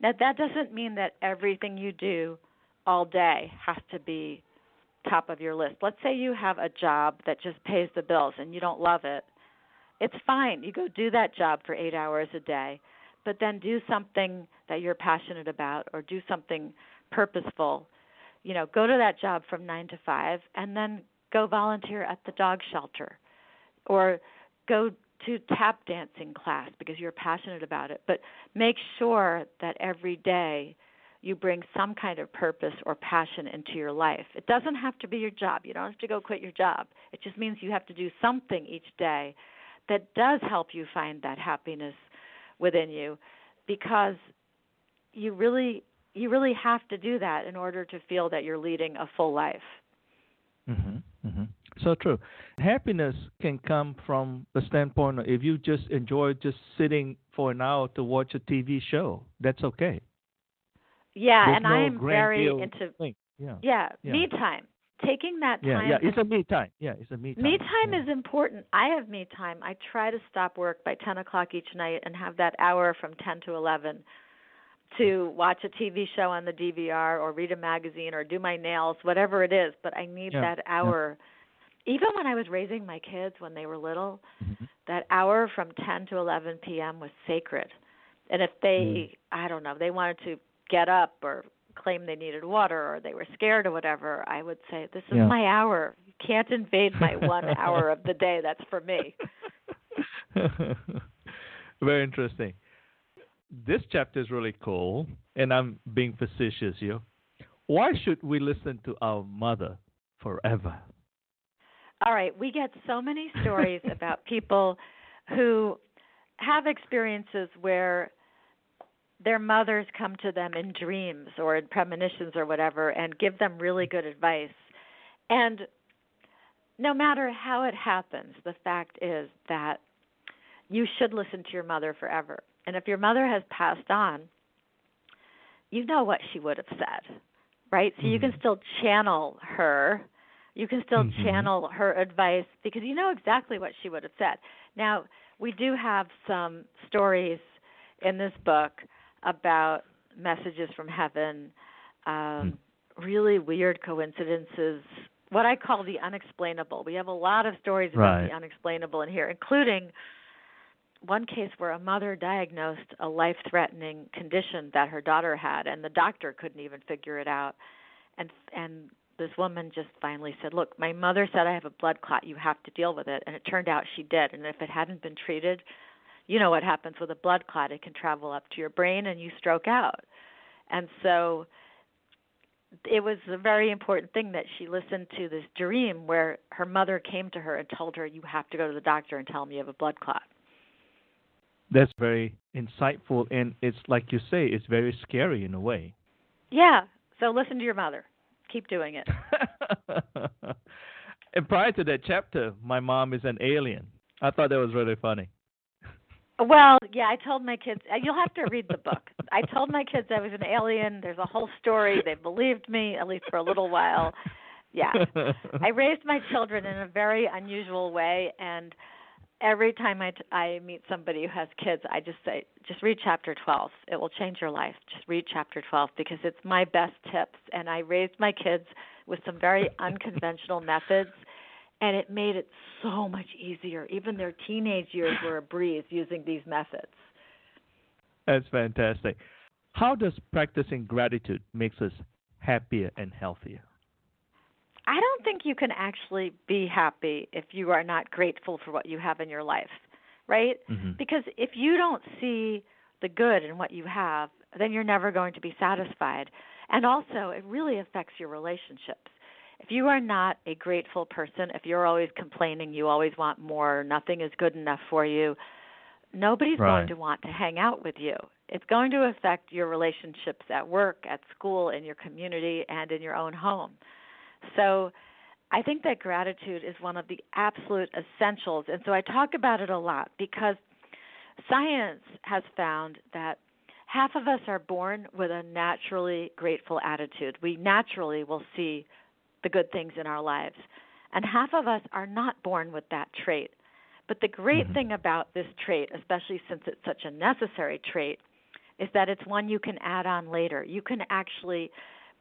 Now, that doesn't mean that everything you do all day has to be top of your list. Let's say you have a job that just pays the bills and you don't love it. It's fine. You go do that job for eight hours a day, but then do something that you're passionate about or do something purposeful you know, go to that job from 9 to 5 and then go volunteer at the dog shelter or go to tap dancing class because you're passionate about it. But make sure that every day you bring some kind of purpose or passion into your life. It doesn't have to be your job. You don't have to go quit your job. It just means you have to do something each day that does help you find that happiness within you because you really you really have to do that in order to feel that you're leading a full life. hmm hmm So true. Happiness can come from the standpoint of if you just enjoy just sitting for an hour to watch a TV show, that's okay. Yeah, There's and no I'm very into. Yeah. yeah, Yeah. me time. Taking that Yeah, time yeah. It's a me time. Yeah, it's a me time. Me time yeah. is important. I have me time. I try to stop work by 10 o'clock each night and have that hour from 10 to 11 to watch a TV show on the DVR or read a magazine or do my nails, whatever it is. But I need Yeah, that yeah. hour. Even when I was raising my kids when they were little, Mhm. that hour from 10 to 11 p.m. was sacred. And if they, Mm. I don't know, they wanted to get up or claim they needed water or they were scared or whatever, I would say, "This is Yeah. my hour. You can't invade my one hour of the day. That's for me." Very interesting. This chapter is really cool, and I'm being facetious here. Why should we listen to our mother forever? All right, we get so many stories about people who have experiences where their mothers come to them in dreams or in premonitions or whatever and give them really good advice. And no matter how it happens, the fact is that you should listen to your mother forever. And if your mother has passed on, you know what she would have said, right? So you can Mhm. still channel her. You can still Mhm. channel her advice because you know exactly what she would have said. Now, we do have some stories in this book about messages from heaven, um, really weird coincidences, what I call the unexplainable. We have a lot of stories about Right. the unexplainable in here, including one case where a mother diagnosed a life threatening condition that her daughter had and the doctor couldn't even figure it out. And and this woman just finally said look my mother said i have a blood clot. You have to deal with it. And it turned out she did. And if it hadn't been treated you know what happens with a blood clot it can travel up to your brain and you stroke out and so it was a very important thing that she listened to this dream where her mother came to her and told her you have to go to the doctor and tell him you have a blood clot that's very insightful, and it's like you say, it's very scary in a way. Yeah. So listen to your mother. Keep doing it. and prior to that chapter, my mom is an alien. I thought that was really funny. Well, yeah, I told my kids. Uh, you'll have to read the book. I told my kids I was an alien. There's a whole story. They believed me, at least for a little while. Yeah, I raised my children in a very unusual way, and every time I, t- I meet somebody who has kids, I just say, just read chapter 12. It will change your life. Just read chapter 12 because it's my best tips. And I raised my kids with some very unconventional methods, and it made it so much easier. Even their teenage years were a breeze using these methods. That's fantastic. How does practicing gratitude makes us happier and healthier? I don't think you can actually be happy if you are not grateful for what you have in your life, right? Mm-hmm. Because if you don't see the good in what you have, then you're never going to be satisfied. And also, it really affects your relationships. If you are not a grateful person, if you're always complaining, you always want more, nothing is good enough for you, nobody's right. going to want to hang out with you. It's going to affect your relationships at work, at school, in your community, and in your own home. So I think that gratitude is one of the absolute essentials. And so I talk about it a lot because science has found that half of us are born with a naturally grateful attitude. We naturally will see the good things in our lives. And half of us are not born with that trait. But the great mm-hmm. thing about this trait, especially since it's such a necessary trait, is that it's one you can add on later. You can actually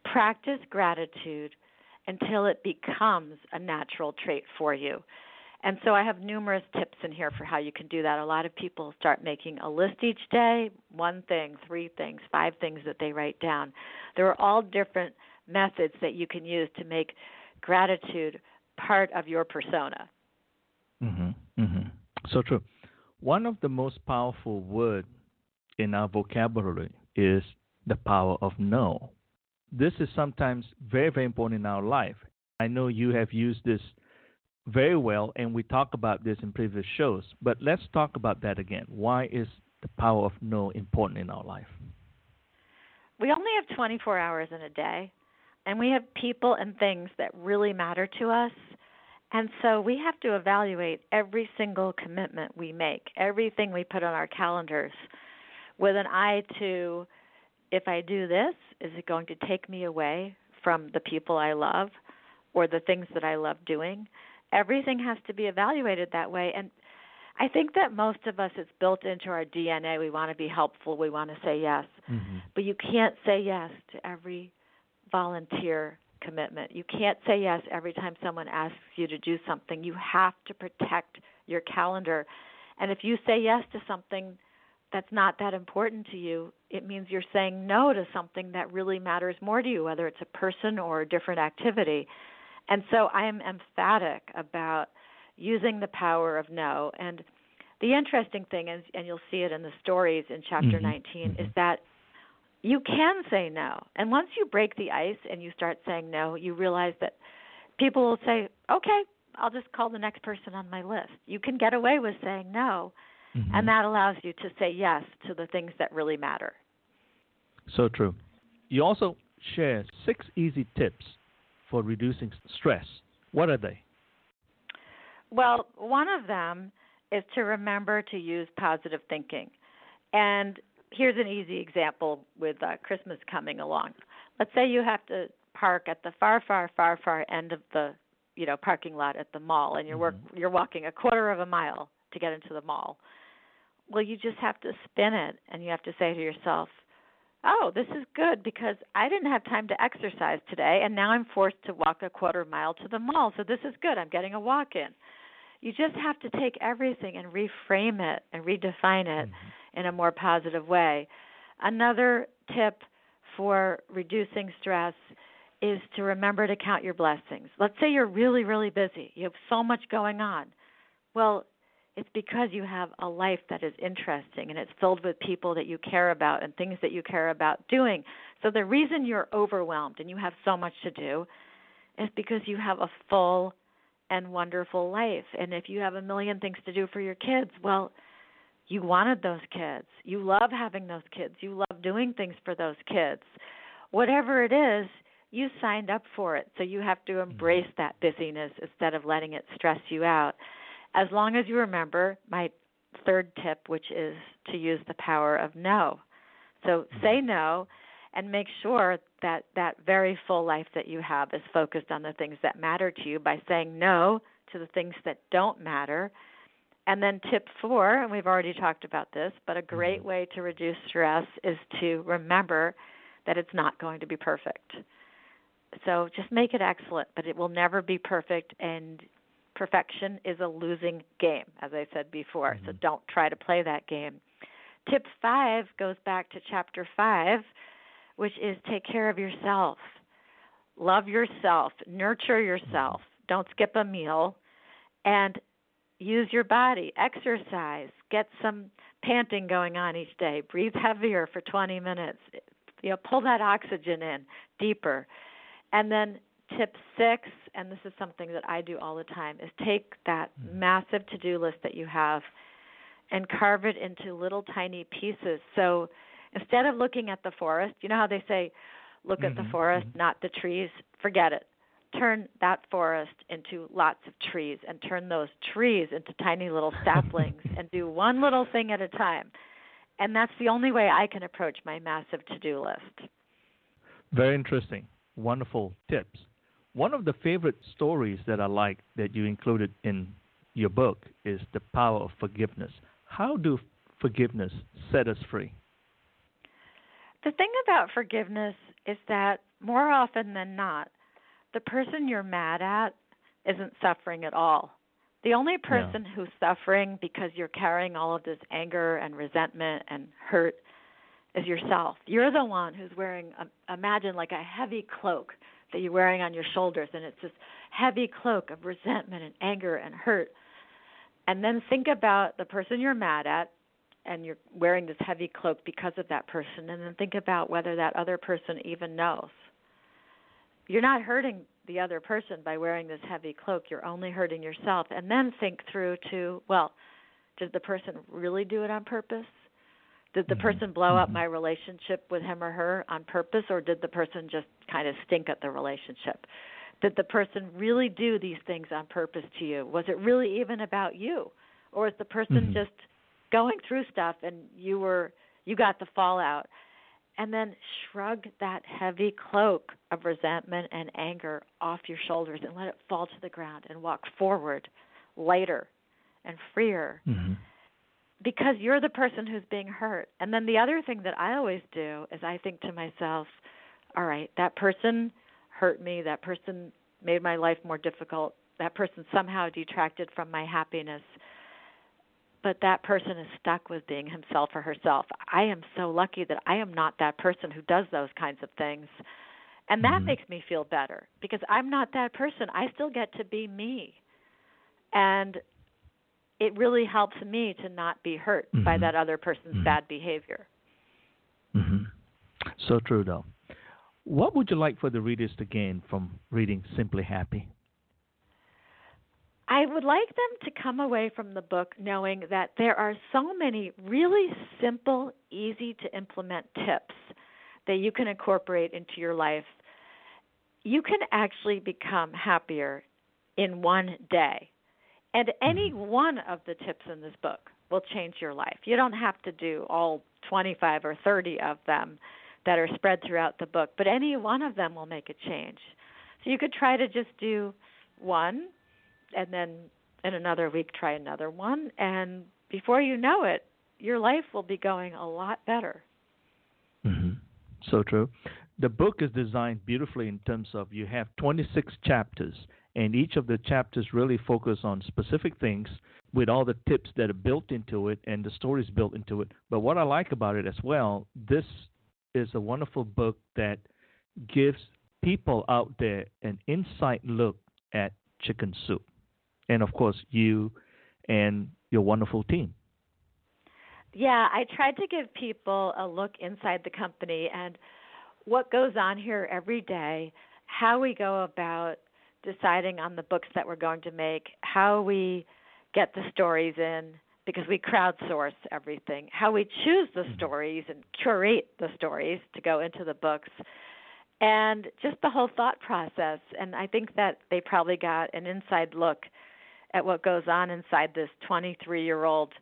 practice gratitude until it becomes a natural trait for you. And so I have numerous tips in here for how you can do that. A lot of people start making a list each day one thing, three things, five things that they write down. There are all different methods that you can use to make gratitude part of your persona. Mhm. Mhm. So true. One of the most powerful words in our vocabulary is the power of no this is sometimes very, very important in our life. I know you have used this very well, and we talked about this in previous shows, but let's talk about that again. Why is the power of no important in our life? We only have 24 hours in a day, and we have people and things that really matter to us. And so we have to evaluate every single commitment we make, everything we put on our calendars, with an eye to if I do this, is it going to take me away from the people I love or the things that I love doing? Everything has to be evaluated that way. And I think that most of us, it's built into our DNA. We want to be helpful, we want to say yes. Mm-hmm. But you can't say yes to every volunteer commitment. You can't say yes every time someone asks you to do something. You have to protect your calendar. And if you say yes to something that's not that important to you, it means you're saying no to something that really matters more to you, whether it's a person or a different activity. And so I am emphatic about using the power of no. And the interesting thing is, and you'll see it in the stories in chapter mm-hmm. 19, mm-hmm. is that you can say no. And once you break the ice and you start saying no, you realize that people will say, okay, I'll just call the next person on my list. You can get away with saying no Mm-hmm. And that allows you to say yes to the things that really matter. So true. You also share six easy tips for reducing stress. What are they? Well, one of them is to remember to use positive thinking. And here's an easy example with uh, Christmas coming along. Let's say you have to park at the far, far, far, far end of the you know parking lot at the mall, and you're work, mm-hmm. you're walking a quarter of a mile to get into the mall well, you just have to spin it and you have to say to yourself, oh, this is good because I didn't have time to exercise today and now I'm forced to walk a quarter mile to the mall. So this is good. I'm getting a walk in. You just have to take everything and reframe it and redefine it mm-hmm. in a more positive way. Another tip for reducing stress is to remember to count your blessings. Let's say you're really, really busy, you have so much going on. Well, it's because you have a life that is interesting and it's filled with people that you care about and things that you care about doing. So the reason you're overwhelmed and you have so much to do is because you have a full and wonderful life. And if you have a million things to do for your kids, well, you wanted those kids. You love having those kids. You love doing things for those kids. Whatever it is, you signed up for it. So you have to mm-hmm. embrace that busyness instead of letting it stress you out as long as you remember my third tip, which is to use the power of no. So say no and make sure that that very full life that you have is focused on the things that matter to you by saying no to the things that don't matter. And then tip 4, and we've already talked about this, but a great mm-hmm. way to reduce stress is to remember that it's not going to be perfect. So just make it excellent, but it will never be perfect and perfection is a losing game, as I said before. Mm-hmm. So don't try to play that game. Tip five goes back to chapter five, which is take care of yourself. Love yourself, nurture yourself. Mm-hmm. Don't skip a meal, and use your body, exercise, get some panting going on each day. Breathe heavier for 20 minutes. You know, pull that oxygen in deeper. And then tip six, and this is something that I do all the time, is take that mm. massive to do list that you have and carve it into little tiny pieces. So instead of looking at the forest, you know how they say, look mm-hmm. at the mm-hmm. forest, mm-hmm. not the trees? Forget it. Turn that forest into lots of trees and turn those trees into tiny little saplings and do one little thing at a time. And that's the only way I can approach my massive to do list. Very interesting. Wonderful tips. One of the favorite stories that I like that you included in your book is the power of forgiveness. How do forgiveness set us free? The thing about forgiveness is that more often than not, the person you're mad at isn't suffering at all. The only person yeah. who's suffering because you're carrying all of this anger and resentment and hurt is yourself. You're the one who's wearing, a, imagine like a heavy cloak that you're wearing on your shoulders, and it's this heavy cloak of resentment and anger and hurt. And then think about the person you're mad at, and you're wearing this heavy cloak because of that person, and then think about whether that other person even knows. You're not hurting the other person by wearing this heavy cloak, you're only hurting yourself. And then think through to, well, did the person really do it on purpose? Did the mm-hmm. person blow up mm-hmm. my relationship with him or her on purpose, or did the person just kind of stink at the relationship? Did the person really do these things on purpose to you? Was it really even about you, or is the person mm-hmm. just going through stuff and you were you got the fallout? And then shrug that heavy cloak of resentment and anger off your shoulders and let it fall to the ground and walk forward lighter and freer. Mm-hmm because you're the person who's being hurt. And then the other thing that I always do is I think to myself, all right, that person hurt me, that person made my life more difficult, that person somehow detracted from my happiness. But that person is stuck with being himself or herself. I am so lucky that I am not that person who does those kinds of things. And that mm-hmm. makes me feel better because I'm not that person. I still get to be me. And it really helps me to not be hurt mm-hmm. by that other person's mm-hmm. bad behavior. Mm-hmm. So true, though. What would you like for the readers to gain from reading Simply Happy? I would like them to come away from the book knowing that there are so many really simple, easy to implement tips that you can incorporate into your life. You can actually become happier in one day. And any mm-hmm. one of the tips in this book will change your life. You don't have to do all 25 or 30 of them that are spread throughout the book, but any one of them will make a change. So you could try to just do one and then in another week try another one and before you know it, your life will be going a lot better. Mm-hmm. So true. The book is designed beautifully in terms of you have 26 chapters and each of the chapters really focus on specific things with all the tips that are built into it and the stories built into it. But what I like about it as well, this is a wonderful book that gives people out there an inside look at chicken soup. And of course, you and your wonderful team. Yeah, I tried to give people a look inside the company and what goes on here every day, how we go about deciding on the books that we're going to make, how we get the stories in because we crowdsource everything, how we choose the mm-hmm. stories and curate the stories to go into the books, and just the whole thought process. And I think that they probably got an inside look at what goes on inside this 23 year old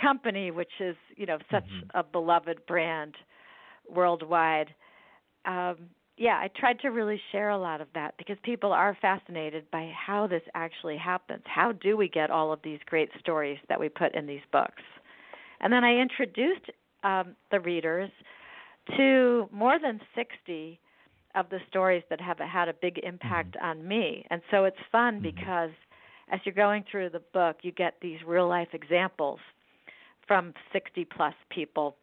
company, which is, you know, such mm-hmm. a beloved brand worldwide. Um, yeah, I tried to really share a lot of that because people are fascinated by how this actually happens. How do we get all of these great stories that we put in these books? And then I introduced um, the readers to more than 60 of the stories that have had a big impact mm-hmm. on me. And so it's fun mm-hmm. because as you're going through the book, you get these real life examples from 60 plus people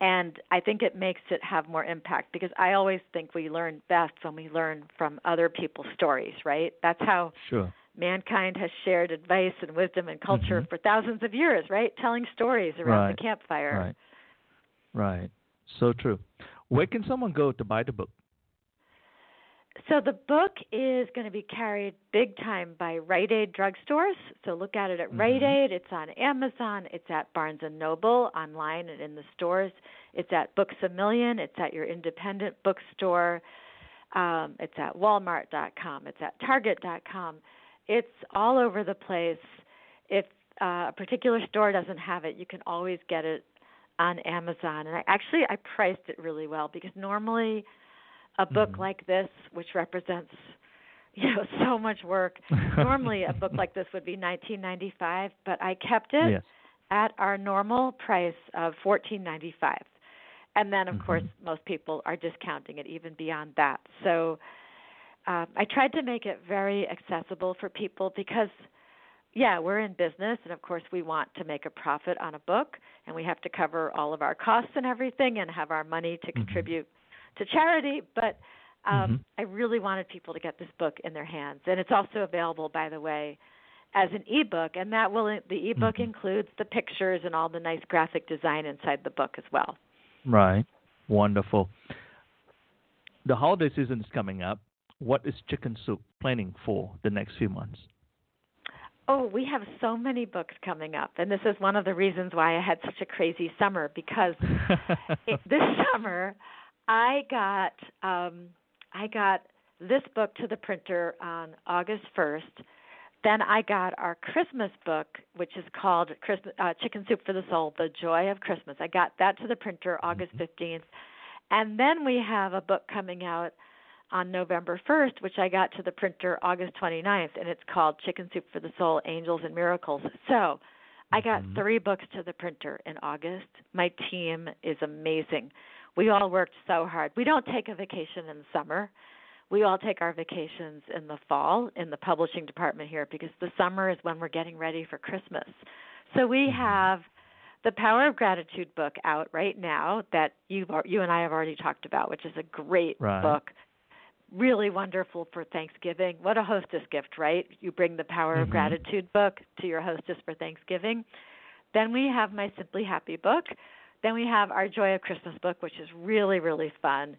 and I think it makes it have more impact because I always think we learn best when we learn from other people's stories, right? That's how sure. mankind has shared advice and wisdom and culture mm-hmm. for thousands of years, right? Telling stories around right. the campfire. Right. Right. So true. Where can someone go to buy the book? So the book is going to be carried big time by Rite Aid drugstores. So look at it at mm-hmm. Rite Aid. It's on Amazon. It's at Barnes and Noble online and in the stores. It's at Books a Million. It's at your independent bookstore. Um, it's at Walmart.com. It's at Target.com. It's all over the place. If uh, a particular store doesn't have it, you can always get it on Amazon. And I actually I priced it really well because normally a book mm-hmm. like this, which represents you know so much work. Normally, a book like this would be 19.95, but I kept it yes. at our normal price of 14.95. And then, of mm-hmm. course, most people are discounting it even beyond that. So um, I tried to make it very accessible for people because, yeah, we're in business, and of course, we want to make a profit on a book, and we have to cover all of our costs and everything, and have our money to mm-hmm. contribute to charity, but um, mm-hmm. I really wanted people to get this book in their hands, and it's also available, by the way, as an ebook, and that will the ebook mm-hmm. includes the pictures and all the nice graphic design inside the book as well. Right, wonderful. The holiday season is coming up. What is Chicken Soup planning for the next few months? Oh, we have so many books coming up, and this is one of the reasons why I had such a crazy summer because it, this summer I got um, I got this book to the printer on August 1st. Then I got our Christmas book, which is called Christmas, uh, Chicken Soup for the Soul: The Joy of Christmas. I got that to the printer August 15th, mm-hmm. and then we have a book coming out on November 1st, which I got to the printer August 29th, and it's called Chicken Soup for the Soul: Angels and Miracles. So. I got mm-hmm. three books to the printer in August. My team is amazing we all worked so hard. We don't take a vacation in the summer. We all take our vacations in the fall in the publishing department here because the summer is when we're getting ready for Christmas. So we mm-hmm. have the Power of Gratitude book out right now that you you and I have already talked about, which is a great right. book. Really wonderful for Thanksgiving. What a hostess gift, right? You bring the Power mm-hmm. of Gratitude book to your hostess for Thanksgiving. Then we have my Simply Happy book, then we have our Joy of Christmas book, which is really, really fun.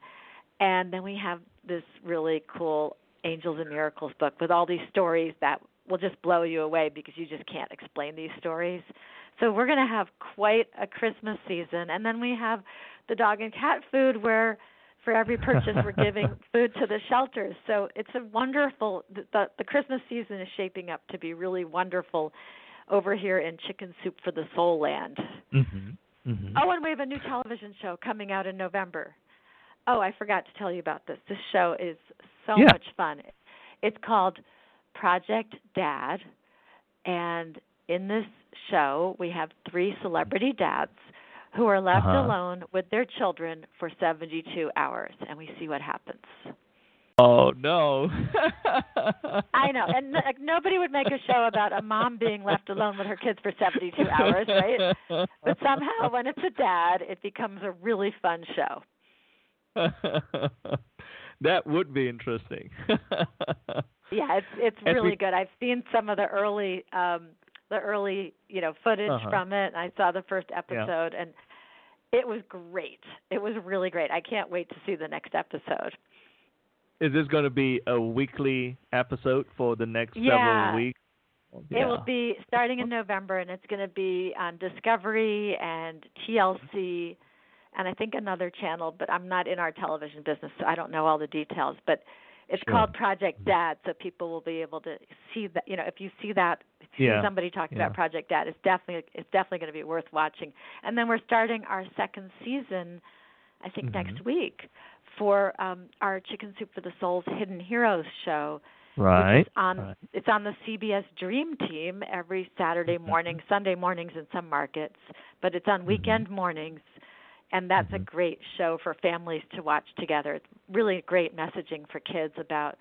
And then we have this really cool Angels and Miracles book with all these stories that will just blow you away because you just can't explain these stories. So we're going to have quite a Christmas season. And then we have the dog and cat food where for every purchase we're giving food to the shelters. So it's a wonderful the, the Christmas season is shaping up to be really wonderful over here in Chicken Soup for the Soul Land. Mhm. Mm-hmm. Oh, and we have a new television show coming out in November. Oh, I forgot to tell you about this. This show is so yeah. much fun. It's called Project Dad, and in this show, we have three celebrity dads who are left uh-huh. alone with their children for 72 hours, and we see what happens. Oh no! I know, and like, nobody would make a show about a mom being left alone with her kids for 72 hours, right? But somehow, when it's a dad, it becomes a really fun show. that would be interesting. yeah, it's it's really good. I've seen some of the early um the early, you know, footage Uh-huh. from it. And I saw the first episode and it was great. It was really great. I can't wait to see the next episode. Is this going to be a weekly episode for the next Yeah. several weeks? Yeah. It will be starting in November, and it's going to be on Discovery and TLC, and I think another channel. But I'm not in our television business, so I don't know all the details. But it's Sure. called Project Dad, so people will be able to see that. You know, if you see that, if you Yeah. see somebody talking Yeah. about Project Dad, it's definitely it's definitely going to be worth watching. And then we're starting our second season, I think Mhm. next week, for um, our Chicken Soup for the Soul's Hidden Heroes show right. on right. it's on the CBS Dream Team every Saturday Mhm. morning, Sunday mornings in some markets, but it's on Mhm. weekend mornings and that's a Mhm. great show for families to watch together. It's really great messaging for kids about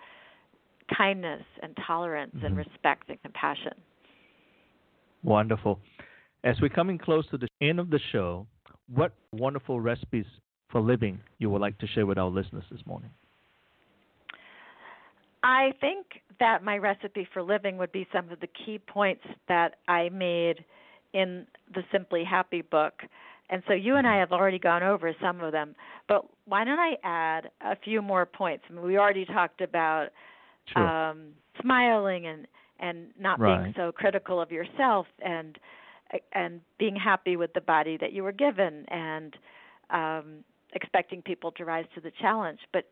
kindness and tolerance and Mhm. respect and compassion. Wonderful. As we're coming close to the end of the show, what wonderful recipes for living you would like to share with our listeners this morning? I think that my recipe for living would be some of the key points that I made in the Simply Happy book. And so you and I have already gone over some of them, but why don't I add a few more points? I mean, we already talked about Sure. um, smiling and and not being so critical of yourself and and being happy with the body that you were given and um, expecting people to rise to the challenge. But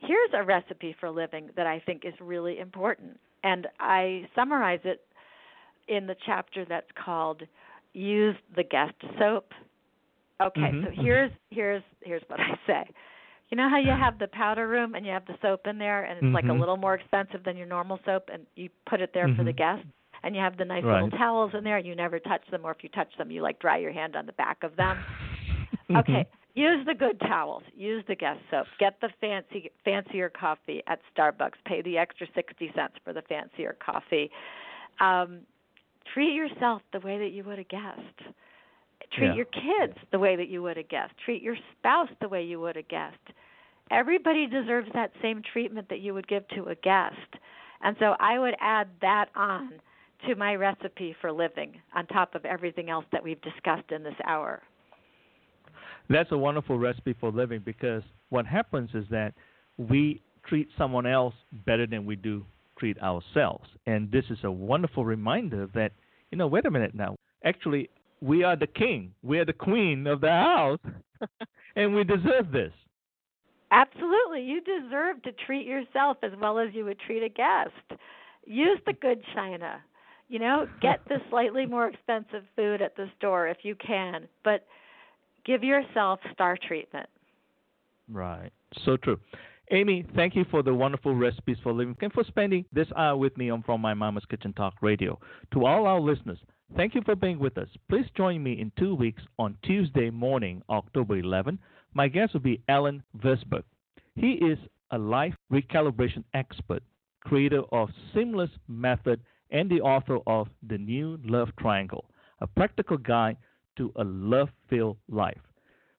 here's a recipe for living that I think is really important, and I summarize it in the chapter that's called "Use the Guest Soap." Okay, Mhm, so mhm. here's here's here's what I say. You know how you have the powder room and you have the soap in there, and it's like a Mhm. little more expensive than your normal soap, and you put it there for the Mhm. guests, and you have the nice Right. little towels in there, and you never touch them, or if you touch them, you like dry your hand on the back of them. Okay, use the good towels. Use the guest soap. Get the fancy fancier coffee at Starbucks. Pay the extra sixty cents for the fancier coffee. Um, treat yourself the way that you would a guest. Treat Yeah. your kids the way that you would a guest. Treat your spouse the way you would a guest. Everybody deserves that same treatment that you would give to a guest. And so I would add that on to my recipe for living on top of everything else that we've discussed in this hour. That's a wonderful recipe for living because what happens is that we treat someone else better than we do treat ourselves. And this is a wonderful reminder that, you know, wait a minute now. Actually, we are the king, we are the queen of the house, and we deserve this. Absolutely. You deserve to treat yourself as well as you would treat a guest. Use the good china. You know, get the slightly more expensive food at the store if you can, but give yourself star treatment. Right. So true. Amy, thank you for the wonderful recipes for living and for spending this hour with me on From My Mama's Kitchen Talk Radio. To all our listeners, thank you for being with us. Please join me in two weeks on Tuesday morning, October 11. My guest will be Alan Versberg. He is a life recalibration expert, creator of Seamless Method, and the author of The New Love Triangle, a practical guide to a love filled life.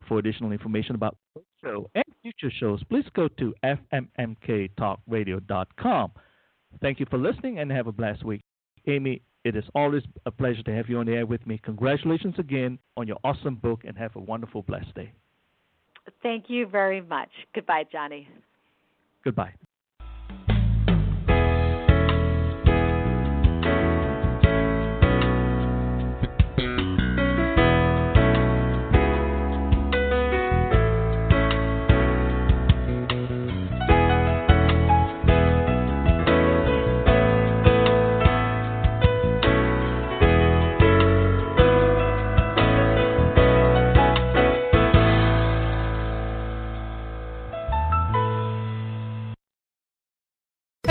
For additional information about this show and future shows, please go to fmmktalkradio.com. Thank you for listening and have a blessed week. Amy, it is always a pleasure to have you on the air with me. Congratulations again on your awesome book and have a wonderful, blessed day. Thank you very much. Goodbye, Johnny. Goodbye.